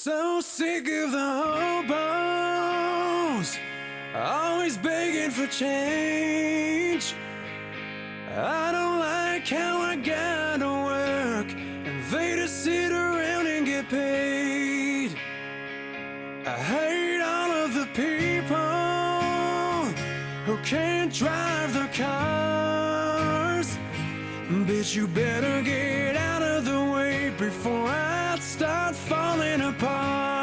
So sick of the hobos, always begging for change. I don't like how I gotta work and they just sit around and get paid. I hate all of the people who can't drive their cars. Bitch, you better get start falling apart.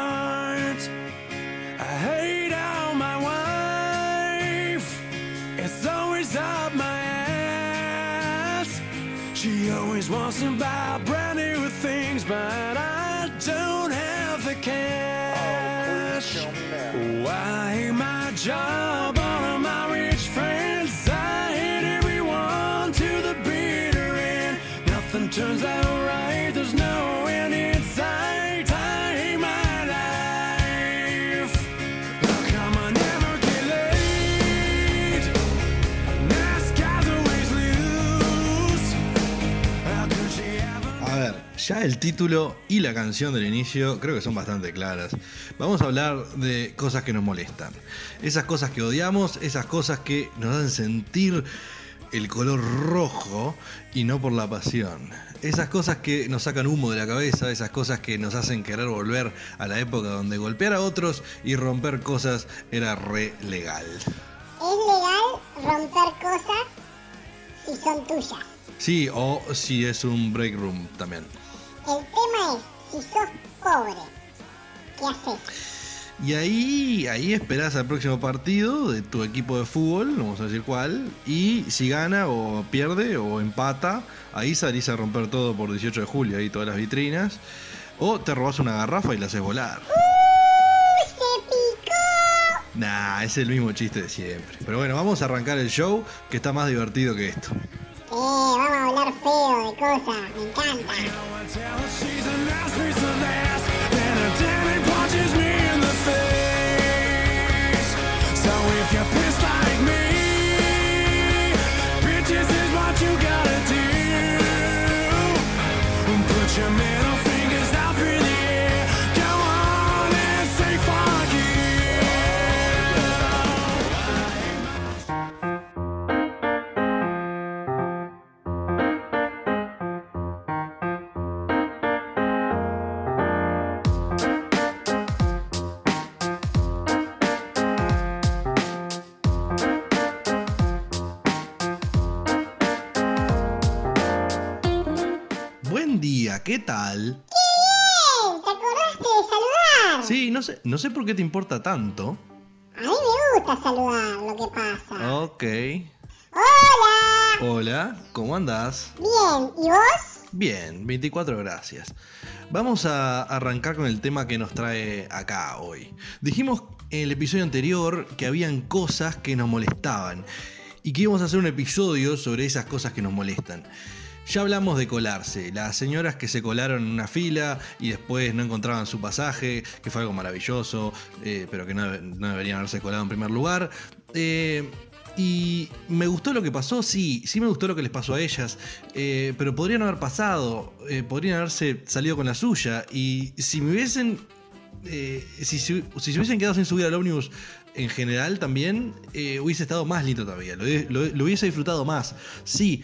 Ya el título y la canción del inicio creo que son bastante claras. Vamos a hablar de cosas que nos molestan. Esas cosas que odiamos, esas cosas que nos hacen sentir el color rojo y no por la pasión. Esas cosas que nos sacan humo de la cabeza, esas cosas que nos hacen querer volver a la época donde golpear a otros y romper cosas era re legal. Es legal romper cosas si son tuyas. Sí, o si es un break room también. El tema es, si sos pobre, ¿qué haces? Y ahí, ahí esperás al próximo partido de tu equipo de fútbol, no vamos a decir cuál, y si gana o pierde o empata, ahí salís a romper todo por 18 de julio, ahí todas las vitrinas, o te robás una garrafa y la haces volar. ¡Uy, se picó! Nah, es el mismo chiste de siempre. Pero bueno, vamos a arrancar el show que está más divertido que esto. Eh, vamos a hablar feo de cosas, me encanta. tell us she's a masterpiece. ¿Qué tal? ¡Bien! ¿Te acordaste de saludar? Sí, no sé, no sé por qué te importa tanto. A mí me gusta saludar, lo que pasa. Ok. ¡Hola! Hola, ¿cómo andás? Bien, ¿y vos? Bien, 24 gracias. Vamos a arrancar con el tema que nos trae acá hoy. Dijimos en el episodio anterior que habían cosas que nos molestaban y que íbamos a hacer un episodio sobre esas cosas que nos molestan. Ya hablamos de colarse, las señoras que se colaron en una fila y después no encontraban su pasaje, que fue algo maravilloso, eh, pero que no, deberían haberse colado en primer lugar. Eh, y me gustó lo que pasó, sí, sí me gustó lo que les pasó a ellas, eh, pero podrían haber pasado, podrían haberse salido con la suya. Y si me hubiesen, si, se- hubiesen quedado sin subir al ómnibus en general también, hubiese estado más lindo todavía, lo hubiese disfrutado más. Sí,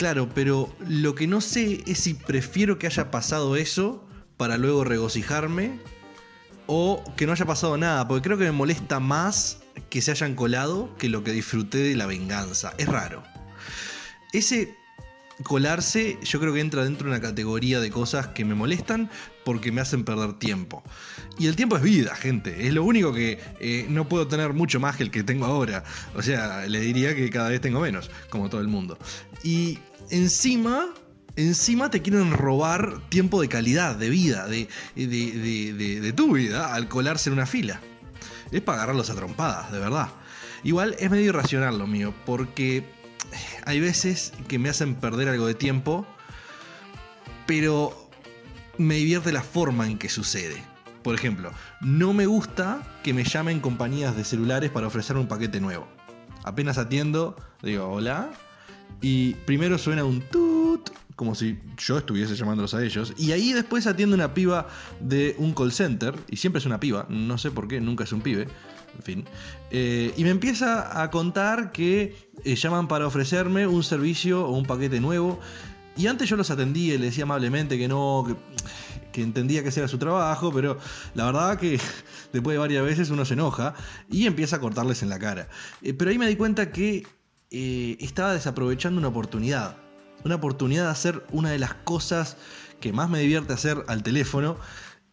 claro, pero lo que no sé es si prefiero que haya pasado eso para luego regocijarme o que no haya pasado nada, porque creo que me molesta más que se hayan colado que lo que disfruté de la venganza. Es raro. Ese colarse yo creo que entra dentro de una categoría de cosas que me molestan porque me hacen perder tiempo. Y el tiempo es vida, gente. Es lo único que eh, no puedo tener mucho más que el que tengo ahora. O sea, le diría que cada vez tengo menos, como todo el mundo. Y encima encima te quieren robar tiempo de calidad, de vida, de, de, de- de- tu vida al colarse en una fila. Es para agarrarlos a trompadas, de verdad. Igual es medio irracional lo mío, porque hay veces que me hacen perder algo de tiempo, pero me divierte la forma en que sucede. Por ejemplo, no me gusta que me llamen compañías de celulares para ofrecer un paquete nuevo. Apenas atiendo, digo, hola. Y primero suena un tut como si yo estuviese llamándolos a ellos. Y ahí después atiende una piba de un call center, y siempre es una piba, no sé por qué, nunca es un pibe, en fin. Eh, y me empieza a contar que eh, llaman para ofrecerme un servicio o un paquete nuevo. Y antes yo los atendí y le decía amablemente que no, que, que entendía que ese era su trabajo, pero la verdad que después de varias veces uno se enoja y empieza a cortarles en la cara. Eh, pero ahí me di cuenta que eh, estaba desaprovechando una oportunidad. Una oportunidad de hacer una de las cosas que más me divierte hacer al teléfono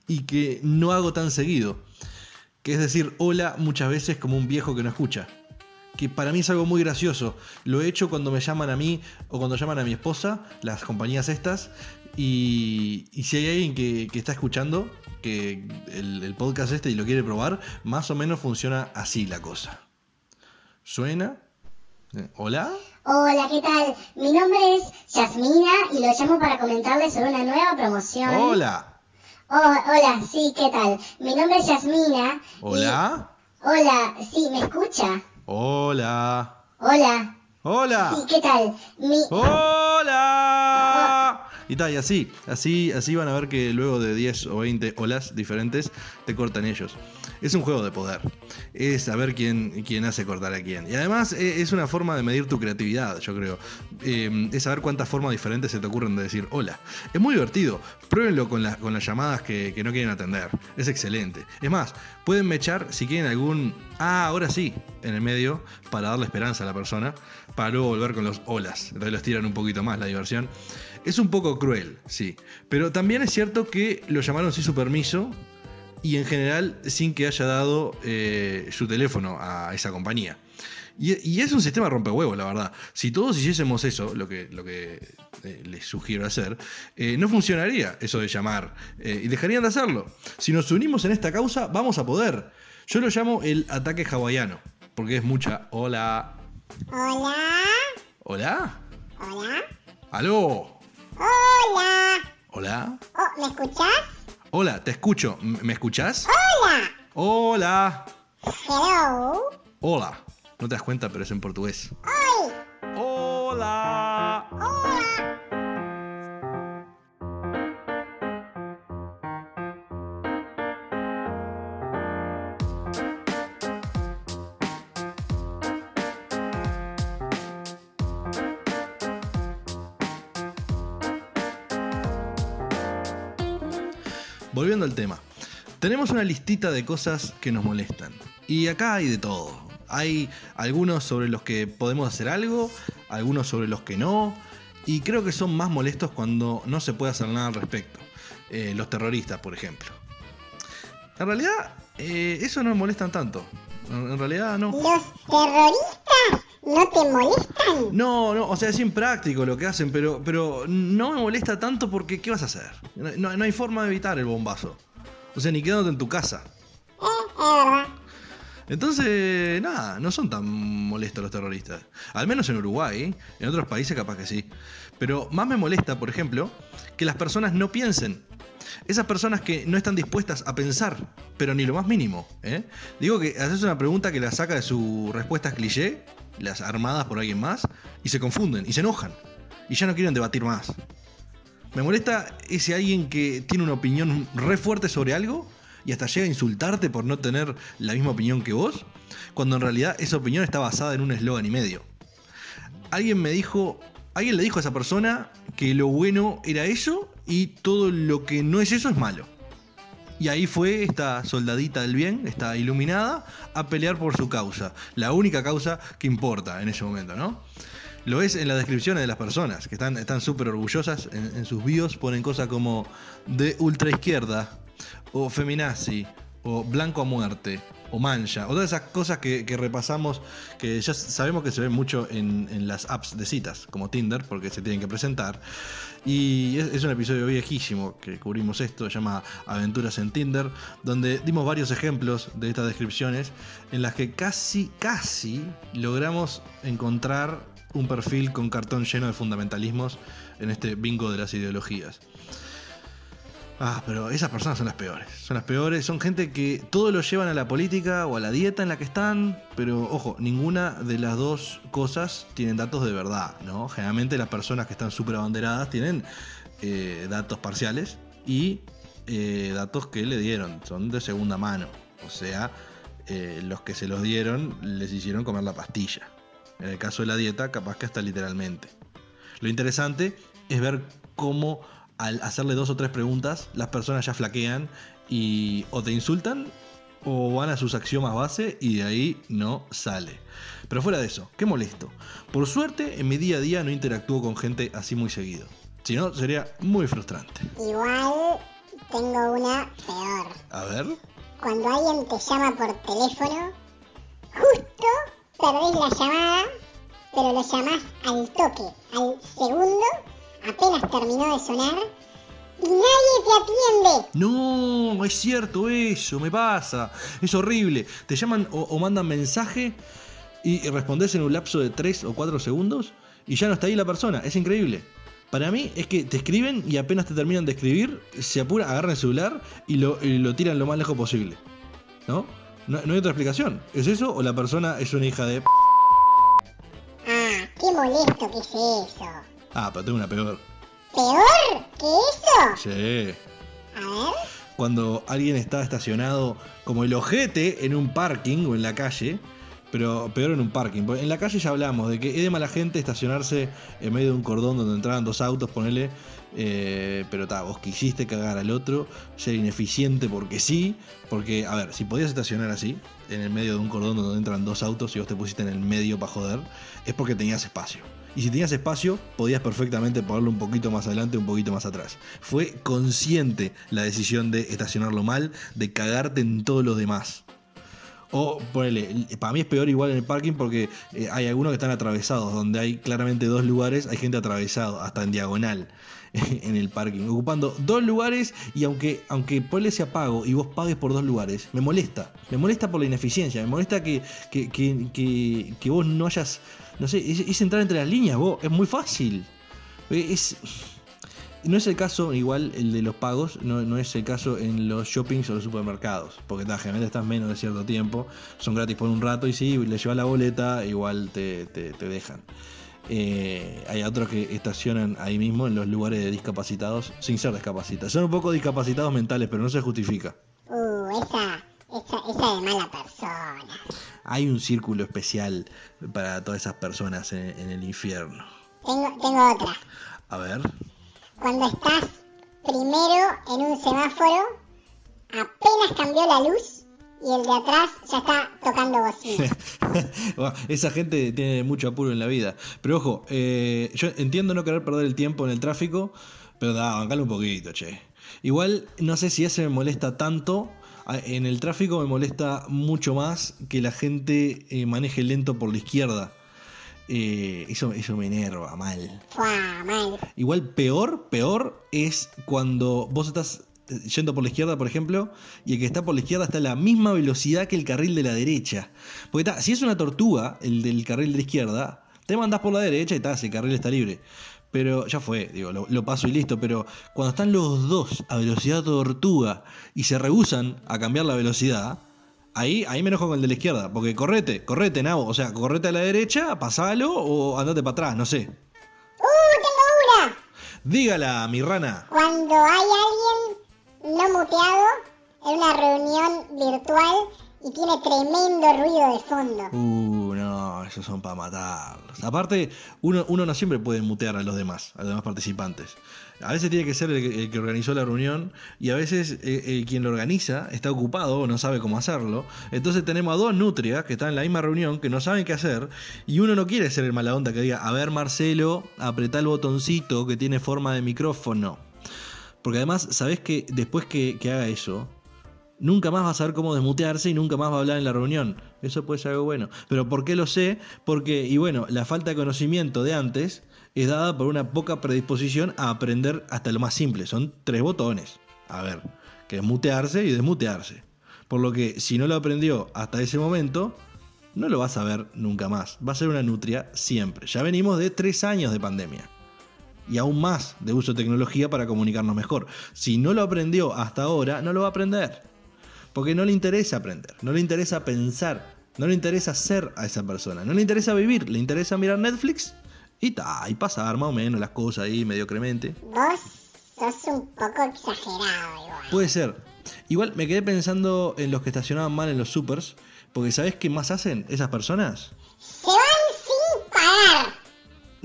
y que no hago tan seguido. Que es decir, hola muchas veces como un viejo que no escucha. Que para mí es algo muy gracioso. Lo he hecho cuando me llaman a mí o cuando llaman a mi esposa, las compañías estas. Y, y si hay alguien que, está escuchando que el, el podcast este y lo quiere probar, más o menos funciona así la cosa. ¿Suena? ¿Hola? Hola, ¿qué tal? Mi nombre es Yasmina y lo llamo para comentarles sobre una nueva promoción. Hola. Oh, hola, sí, ¿qué tal? Mi nombre es Yasmina. y- Hola. Hola, sí, ¿me escucha? Hola. Hola. Hola. Sí, ¿qué tal? Mi... ¡Hola! Y tal, y así, así, así van a ver que luego de 10 o 20 olas diferentes te cortan ellos. Es un juego de poder. Es saber quién, quién hace cortar a quién. Y además eh, es una forma de medir tu creatividad, yo creo. Eh, es saber cuántas formas diferentes se te ocurren de decir hola. Es muy divertido. Pruébenlo con, las con las llamadas que, que no quieren atender. Es excelente. Es más, pueden mechar si quieren algún. Ah, ahora sí, en el medio, para darle esperanza a la persona, para luego volver con los olas. Entonces los tiran un poquito más la diversión. Es un poco cruel, sí. Pero también es cierto que lo llamaron sin su permiso y en general sin que haya dado eh, su teléfono a esa compañía. Y, es un sistema rompehuevos, la verdad. Si todos hiciésemos eso, lo que, eh, les sugiero hacer, eh, no funcionaría eso de llamar y dejarían de hacerlo. Si nos unimos en esta causa, vamos a poder. Yo lo llamo el ataque hawaiano, porque es mucha hola. Hola. ¿Hola? Hola. ¿Aló? Hola. ¿Hola? Oh, ¿me escuchás? Hola, te escucho. ¿M- ¿Me escuchás? Hola. Hola. Hello. Hola. No te das cuenta, pero es en portugués. Oi. Hola. Tenemos una listita de cosas que nos molestan. Y acá hay de todo. Hay algunos sobre los que podemos hacer algo, algunos sobre los que no. Y creo que son más molestos cuando no se puede hacer nada al respecto. Eh, los terroristas, por ejemplo. En realidad, eh, eso no me molestan tanto. En realidad no. ¿Los terroristas no te molestan? No, no, o sea, es impráctico lo que hacen, pero, pero no me molesta tanto porque ¿qué vas a hacer? No- no hay forma de evitar el bombazo. O sea, ni quedándote en tu casa. Entonces, nada, no son tan molestos los terroristas. Al menos en Uruguay, en otros países capaz que sí. Pero más me molesta, por ejemplo, que las personas no piensen. Esas personas que no están dispuestas a pensar, pero ni lo más mínimo. ¿eh? Digo que haces una pregunta que la saca de su respuesta cliché, las armadas por alguien más, y se confunden, y se enojan, y ya no quieren debatir más. Me molesta ese alguien que tiene una opinión re fuerte sobre algo y hasta llega a insultarte por no tener la misma opinión que vos, cuando en realidad esa opinión está basada en un eslogan y medio. Alguien me dijo, alguien le dijo a esa persona que lo bueno era eso y todo lo que no es eso es malo. Y ahí fue esta soldadita del bien, esta iluminada, a pelear por su causa. La única causa que importa en ese momento, ¿no? Lo ves en las descripciones de las personas, que están están súper orgullosas. En, sus bios ponen cosas como de ultraizquierda, o feminazi, o blanco a muerte, o mancha, o todas esas cosas que, repasamos, que ya sabemos que se ven mucho en, en las apps de citas, como Tinder, porque se tienen que presentar. Y es, es un episodio viejísimo que cubrimos esto, se llama Aventuras en Tinder, donde dimos varios ejemplos de estas descripciones en las que casi, casi logramos encontrar un perfil con cartón lleno de fundamentalismos en este bingo de las ideologías. Ah, pero esas personas son las peores. Son las peores. Son gente que todo lo llevan a la política o a la dieta en la que están. Pero ojo, ninguna de las dos cosas tienen datos de verdad, ¿no? Generalmente las personas que están súper abanderadas tienen eh, datos parciales y eh, datos que le dieron. Son de segunda mano. O sea, eh, los que se los dieron les hicieron comer la pastilla. En el caso de la dieta, capaz que hasta literalmente. Lo interesante es ver cómo al hacerle dos o tres preguntas, las personas ya flaquean y o te insultan o van a sus axiomas base y de ahí no sale. Pero fuera de eso, qué molesto. Por suerte, en mi día a día no interactúo con gente así muy seguido. Si no, sería muy frustrante. Igual tengo una peor. A ver. Cuando alguien te llama por teléfono, justo perdés la llamada, pero lo llamás al toque, al segundo, apenas terminó de sonar, y nadie te atiende. No, es cierto eso, me pasa. Es horrible. Te llaman o, mandan mensaje y respondes en un lapso de 3 o 4 segundos y ya no está ahí la persona. Es increíble. Para mí es que te escriben y apenas te terminan de escribir, se apura, agarran el celular y lo, y lo tiran lo más lejos posible. ¿No? ¿No? no hay otra explicación. ¿Es eso o la persona es una hija de... Ah, qué molesto que es eso. Ah, pero tengo una peor. ¿Peor que eso? Sí. A ver. cuando alguien está estacionado como el ojete en un parking o en la calle, pero peor en un parking. Porque en la calle ya hablamos de que es de mala gente estacionarse en medio de un cordón donde entraban dos autos, ponele. Eh, pero ta, vos quisiste cagar al otro, ser ineficiente porque sí. Porque, a ver, si podías estacionar así, en el medio de un cordón donde entran dos autos y vos te pusiste en el medio para joder, es porque tenías espacio. Y si tenías espacio, podías perfectamente ponerlo un poquito más adelante, un poquito más atrás. Fue consciente la decisión de estacionarlo mal, de cagarte en todos los demás. O ponele, para mí es peor igual en el parking porque eh, hay algunos que están atravesados, donde hay claramente dos lugares, hay gente atravesado, hasta en diagonal en el parking, ocupando dos lugares y aunque, aunque ponle ese apago y vos pagues por dos lugares, me molesta. Me molesta por la ineficiencia, me molesta que, que, que, que- vos no hayas, no sé, es, entrar entre las líneas, vos, es muy fácil. Es, no es el caso igual el de los pagos, no, no es el caso en los shoppings o los supermercados, porque generalmente estás menos de cierto tiempo, son gratis por un rato y si le llevas la boleta, igual te- te dejan. Eh, hay otros que estacionan ahí mismo en los lugares de discapacitados sin ser discapacitados. Son un poco discapacitados mentales, pero no se justifica. Uh, esa, esa, esa de mala persona. Hay un círculo especial para todas esas personas en, en el infierno. Tengo, tengo otra. A ver. Cuando estás primero en un semáforo, apenas cambió la luz y el de atrás ya está tocando bocina. Bueno, Esa gente tiene mucho apuro en la vida. Pero ojo, eh, yo entiendo no querer perder el tiempo en el tráfico, pero da, bancale un poquito, che. Igual, no sé si ese me molesta tanto. En el tráfico me molesta mucho más que la gente eh, maneje lento por la izquierda. Eh, eso, eso me enerva mal. Igual peor, peor es cuando vos estás yendo por la izquierda, por ejemplo, y el que está por la izquierda está a la misma velocidad que el carril de la derecha. Porque está, si es una tortuga, el del carril de la izquierda, te mandás por la derecha y está, ese carril está libre. Pero ya fue, digo, lo, lo paso y listo. Pero cuando están los dos a velocidad tortuga y se rehusan a cambiar la velocidad, ahí, ahí me enojo con el de la izquierda. Porque correte, correte, nabo. O sea, correte a la derecha, pasalo o andate para atrás, no sé. ¡Uh, tengo una! Dígala, mi rana. Cuando hay alguien no muteado en una reunión virtual y tiene tremendo ruido de fondo. Uh, no, esos son para matarlos. Aparte, uno, uno no siempre puede mutear a los demás, a los demás participantes. A veces tiene que ser el, que- el que organizó la reunión y a veces eh, quien lo organiza está ocupado o no sabe cómo hacerlo. Entonces tenemos a dos nutrias que están en la misma reunión, que no saben qué hacer y uno no quiere ser el mala onda que diga, a ver Marcelo, apretá el botoncito que tiene forma de micrófono. Porque además, sabes que después que, que haga eso, nunca más va a saber cómo desmutearse y nunca más va a hablar en la reunión. Eso puede ser algo bueno. Pero ¿por qué lo sé? Porque, y bueno, la falta de conocimiento de antes es dada por una poca predisposición a aprender hasta lo más simple. Son tres botones. A ver, que es mutearse y desmutearse. Por lo que si no lo aprendió hasta ese momento, no lo vas a ver nunca más. Va a ser una nutria siempre. Ya venimos de tres años de pandemia. Y aún más de uso de tecnología para comunicarnos mejor. Si no lo aprendió hasta ahora, no lo va a aprender. Porque no le interesa aprender, no le interesa pensar, no le interesa ser a esa persona, no le interesa vivir, le interesa mirar Netflix y, ta, y pasar más o menos las cosas ahí mediocremente. Vos sos un poco exagerado igual. Puede ser. Igual me quedé pensando en los que estacionaban mal en los supers, porque ¿sabés qué más hacen esas personas?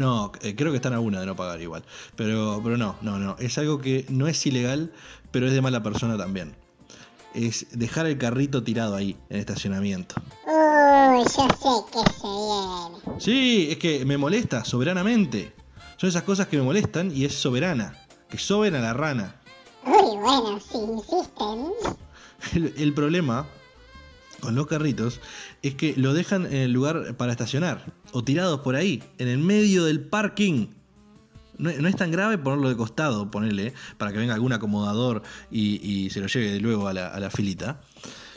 No, eh, creo que están a una de no pagar igual. Pero, pero no, no, no. Es algo que no es ilegal, pero es de mala persona también. Es dejar el carrito tirado ahí, en estacionamiento. Uy, yo sé que se viene. Sí, es que me molesta soberanamente. Son esas cosas que me molestan y es soberana. Que soben a la rana. Uy, bueno, si insisten. El, el problema con los carritos es que lo dejan en el lugar para estacionar. O tirados por ahí, en el medio del parking. No, es tan grave ponerlo de costado, ponerle, para que venga algún acomodador y, se lo lleve luego a la, a la filita.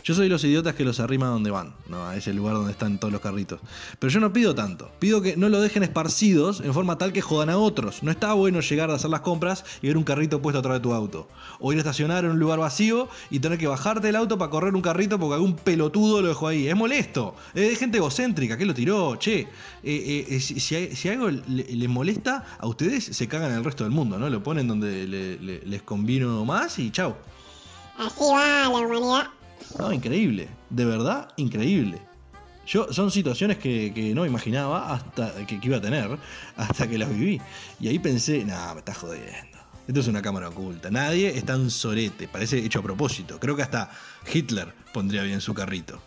Yo soy los idiotas que los arrima donde van, ¿no? a ese lugar donde están todos los carritos. Pero yo no pido tanto. Pido que no lo dejen esparcidos en forma tal que jodan a otros. No está bueno llegar a hacer las compras y ver un carrito puesto atrás de tu auto. O ir a estacionar en un lugar vacío y tener que bajarte del auto para correr un carrito porque algún pelotudo lo dejó ahí. Es molesto. Es gente egocéntrica. ¿Qué lo tiró? Che, eh, eh, si, si algo le- les molesta a ustedes, se cagan el resto del mundo, ¿no? Lo ponen donde le- le- les convino más y chau. Así va la humanidad. No, increíble. De verdad, increíble. Yo, son situaciones que, que no imaginaba hasta que, que iba a tener hasta que las viví. Y ahí pensé, nah, me estás jodiendo. Esto es una cámara oculta. Nadie es tan sorete. Parece hecho a propósito. Creo que hasta Hitler pondría bien su carrito.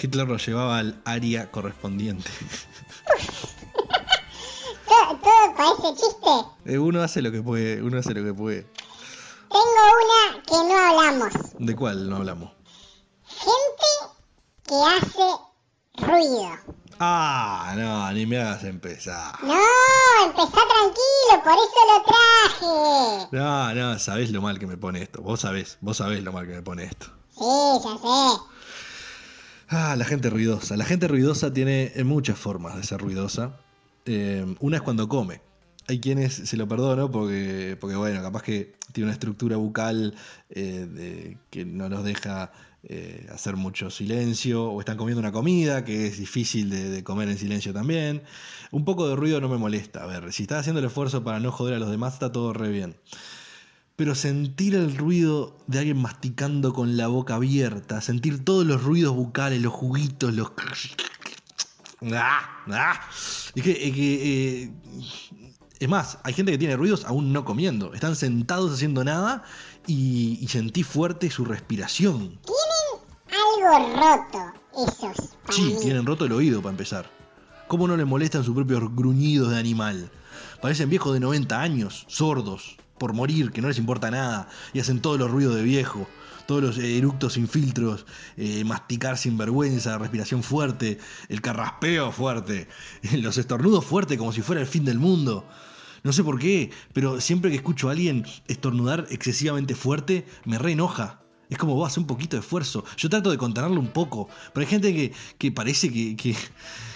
Hitler lo llevaba al área correspondiente. Todo, todo parece chiste. Eh, Uno hace lo que puede, uno hace lo que puede. Tengo una que no hablamos. ¿De cuál no hablamos? Gente que hace ruido. Ah, no, ni me hagas empezar. No, empezá tranquilo, por eso lo traje. No, no, sabés lo mal que me pone esto. Vos sabés, vos sabés lo mal que me pone esto. Sí, ya sé. Ah, la gente ruidosa. La gente ruidosa tiene muchas formas de ser ruidosa. Eh, una es cuando come. Hay quienes se lo perdono porque, porque bueno, capaz que tiene una estructura bucal eh, de- que no nos deja eh, hacer mucho silencio, o están comiendo una comida que es difícil de, comer en silencio también. Un poco de ruido no me molesta. A ver, si estás haciendo el esfuerzo para no joder a los demás, está todo re bien. Pero sentir el ruido de alguien masticando con la boca abierta, sentir todos los ruidos bucales, los juguitos, los... ¡Ah! ¡Ah! Es que, es que, eh, es más, hay gente que tiene ruidos aún no comiendo. Están sentados haciendo nada y sentí fuerte su respiración. Algo roto esos. Sí, mí. tienen roto el oído para empezar. ¿Cómo no les molestan sus propios gruñidos de animal? Parecen viejos de 90 años, sordos, por morir, que no les importa nada, y hacen todos los ruidos de viejo, todos los eh, eructos sin filtros, eh, masticar sin vergüenza, respiración fuerte, el carraspeo fuerte, los estornudos fuertes como si fuera el fin del mundo. No sé por qué, pero siempre que escucho a alguien estornudar excesivamente fuerte, me re enoja. Es como vos hace un poquito de esfuerzo. Yo trato de contenerlo un poco, pero hay gente que, que parece que, que,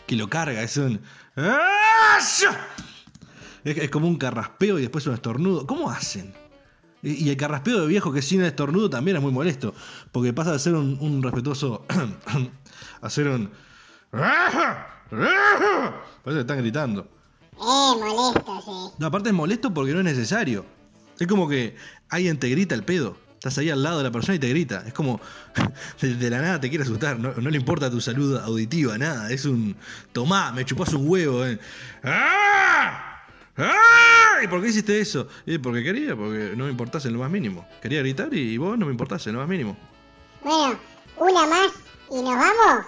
que lo carga. Es un. Es, es como un carraspeo y después un estornudo. ¿Cómo hacen? Y, y el carraspeo de viejo que es sin estornudo también es muy molesto, porque pasa de ser un, un respetuoso a ser un. Parece que están gritando. Eh, molesto, sí. No, aparte es molesto porque no es necesario. Es como que alguien te grita el pedo. Estás ahí al lado de la persona y te grita. Es como de, la nada te quiere asustar. No, no le importa tu salud auditiva, nada. Es un tomá, me chupás un huevo. eh. ¡Ah! ¡Ah! ¿Y por qué hiciste eso? Y porque quería, porque no me importase en lo más mínimo. Quería gritar y vos no me importase en lo más mínimo. Bueno, una más y nos vamos.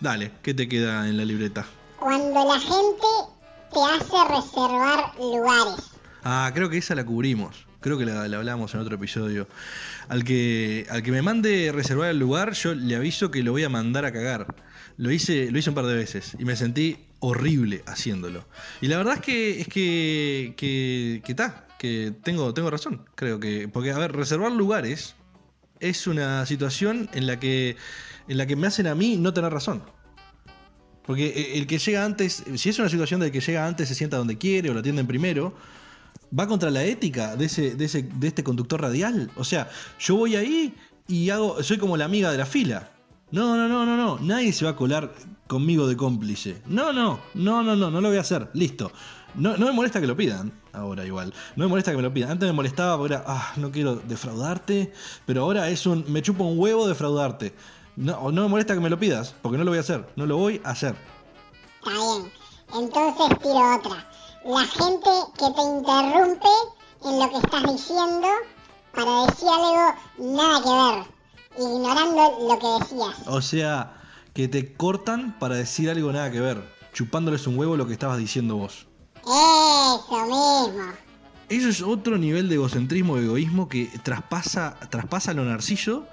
Dale, ¿qué te queda en la libreta? Cuando la gente te hace reservar lugares. Ah, creo que esa la cubrimos. Creo que la, la hablamos en otro episodio. Al que, al que me mande reservar el lugar, yo le aviso que lo voy a mandar a cagar. Lo hice, lo hice un par de veces y me sentí horrible haciéndolo. Y la verdad es que es que que que que tengo tengo razón, creo que porque a ver, reservar lugares es una situación en la que en la que me hacen a mí no tener razón. Porque eh, el que llega antes, si es una situación de que llega antes se sienta donde quiere o lo atienden primero, Va contra la ética de, ese, de, ese, de este conductor radial. O sea, yo voy ahí y hago, soy como la amiga de la fila. No, no, no, no, no. Nadie se va a colar conmigo de cómplice. No, no, no, no, no, no lo voy a hacer. Listo. No, no me molesta que lo pidan. Ahora igual. No me molesta que me lo pidan. Antes me molestaba porque era, ah, no quiero defraudarte. Pero ahora es un, me chupo un huevo defraudarte. No, no me molesta que me lo pidas, porque no lo voy a hacer. No lo voy a hacer. Está bien. Entonces tiro otra. La gente que te interrumpe en lo que estás diciendo para decir algo nada que ver, ignorando lo que decías. O sea, que te cortan para decir algo nada que ver, chupándoles un huevo lo que estabas diciendo vos. Eso mismo. Eso es otro nivel de egocentrismo y egoísmo que traspasa, traspasa lo narciso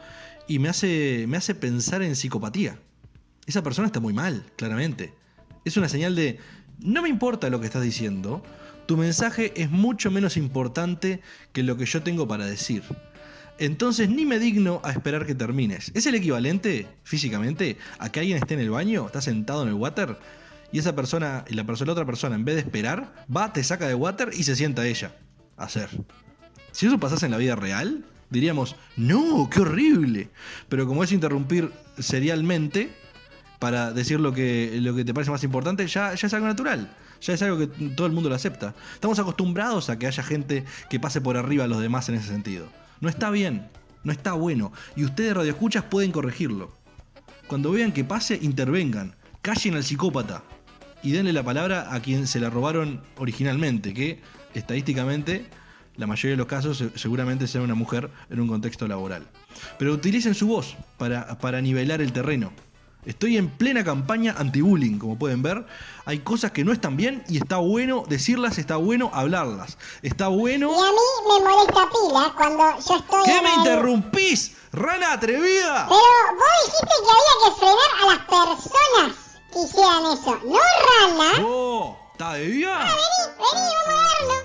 y me hace, me hace pensar en psicopatía. Esa persona está muy mal, claramente. Es una señal de, no me importa lo que estás diciendo, tu mensaje es mucho menos importante que lo que yo tengo para decir. Entonces ni me digno a esperar que termines. ¿Es el equivalente, físicamente, a que alguien esté en el baño, está sentado en el water, y esa persona, y la, otra persona, en vez de esperar, va, te saca de water y se sienta ella a hacer? Si eso pasase en la vida real, diríamos, no, qué horrible. Pero como es interrumpir serialmente para decir lo que, lo que te parece más importante, ya, es algo natural. Ya es algo que todo el mundo lo acepta. Estamos acostumbrados a que haya gente que pase por arriba a los demás en ese sentido. No está bien, no está bueno. Y ustedes, radioescuchas, pueden corregirlo. Cuando vean que pase, intervengan. Callen al psicópata. Y denle la palabra a quien se la robaron originalmente, que estadísticamente la mayoría de los casos seguramente será una mujer en un contexto laboral. Pero utilicen su voz para, para nivelar el terreno. Estoy en plena campaña anti-bullying, como pueden ver. Hay cosas que no están bien y está bueno decirlas, está bueno hablarlas. Está bueno... Y a mí me molesta pila cuando yo estoy... ¿Qué en me el- interrumpís? ¡Rana atrevida! Pero vos dijiste que había que frenar a las personas que hicieran eso. No rana. ¡Oh! ¿Está de día? Vení, vení, vamos a verlo.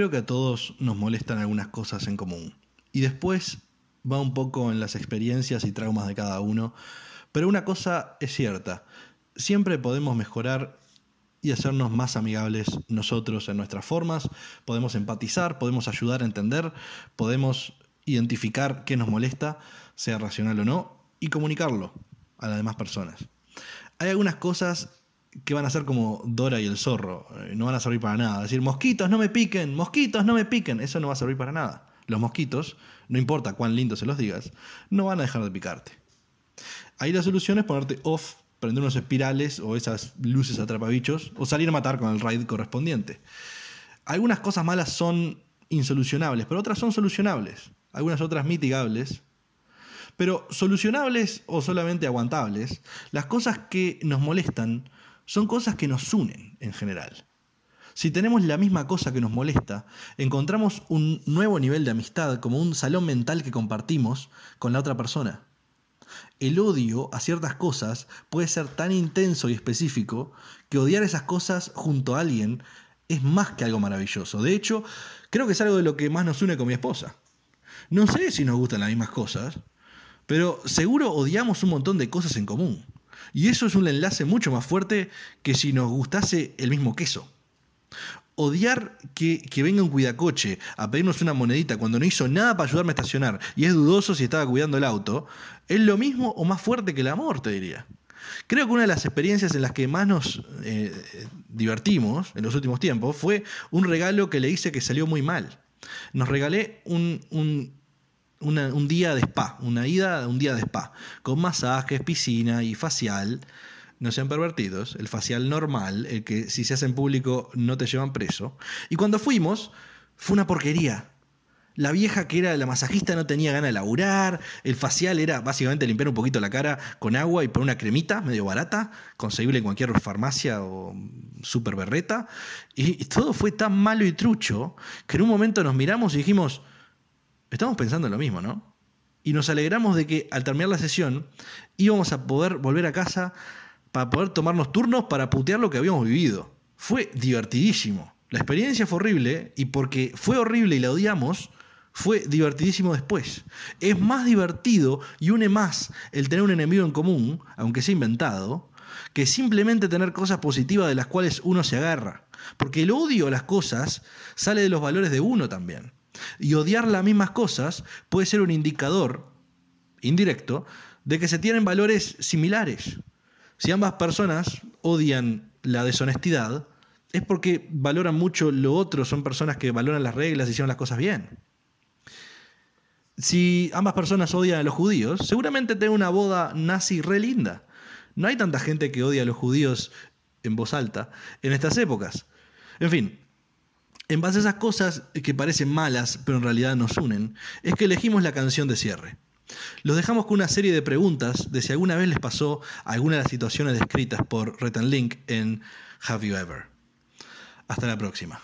Creo que a todos nos molestan algunas cosas en común. Y después va un poco en las experiencias y traumas de cada uno. Pero una cosa es cierta, siempre podemos mejorar y hacernos más amigables nosotros en nuestras formas, podemos empatizar, podemos ayudar a entender, podemos identificar qué nos molesta, sea racional o no, y comunicarlo a las demás personas. Hay algunas cosas que van a ser como Dora y el zorro, eh, no van a servir para nada. Decir, mosquitos, no me piquen, mosquitos, no me piquen, eso no va a servir para nada. Los mosquitos, no importa cuán lindo se los digas, no van a dejar de picarte. Ahí la solución es ponerte off, prender unos espirales o esas luces atrapabichos o salir a matar con el raid correspondiente. Algunas cosas malas son insolucionables, pero otras son solucionables. Algunas otras mitigables. Pero solucionables o solamente aguantables, las cosas que nos molestan son cosas que nos unen en general. Si tenemos la misma cosa que nos molesta, encontramos un nuevo nivel de amistad como un salón mental que compartimos con la otra persona. El odio a ciertas cosas puede ser tan intenso y específico que odiar esas cosas junto a alguien es más que algo maravilloso. De hecho, creo que es algo de lo que más nos une con mi esposa. No sé si nos gustan las mismas cosas, pero seguro odiamos un montón de cosas en común. Y eso es un enlace mucho más fuerte que si nos gustase el mismo queso. Odiar que, que venga un cuidacoche a pedirnos una monedita cuando no hizo nada para ayudarme a estacionar y es dudoso si estaba cuidando el auto, es lo mismo o más fuerte que el amor, te diría. Creo que una de las experiencias en las que más nos eh, divertimos en los últimos tiempos fue un regalo que le hice que salió muy mal. Nos regalé un, un, un día de spa, una ida, un día de spa, con masajes, piscina y facial. No sean pervertidos, el facial normal, el que si se hace en público no te llevan preso. Y cuando fuimos, fue una porquería. La vieja que era la masajista no tenía ganas de laburar. El facial era básicamente limpiar un poquito la cara con agua y poner una cremita medio barata, conseguible en cualquier farmacia o super berreta. Y todo fue tan malo y trucho que en un momento nos miramos y dijimos, estamos pensando en lo mismo, ¿no? Y nos alegramos de que al terminar la sesión íbamos a poder volver a casa para poder tomarnos turnos para putear lo que habíamos vivido. Fue divertidísimo. La experiencia fue horrible y porque fue horrible y la odiamos, fue divertidísimo después. Es más divertido y une más el tener un enemigo en común, aunque sea inventado, que simplemente tener cosas positivas de las cuales uno se agarra. Porque el odio a las cosas sale de los valores de uno también. Y odiar las mismas cosas puede ser un indicador indirecto de que se tienen valores similares. Si ambas personas odian la deshonestidad, es porque valoran mucho lo otro, son personas que valoran las reglas y hicieron las cosas bien. Si ambas personas odian a los judíos, seguramente tengan una boda nazi re linda. No hay tanta gente que odia a los judíos en voz alta en estas épocas. En fin, en base a esas cosas que parecen malas, pero en realidad nos unen, es que elegimos la canción de cierre. Los dejamos con una serie de preguntas de si alguna vez les pasó alguna de las situaciones descritas por Rhett Link en Have You Ever. Hasta la próxima.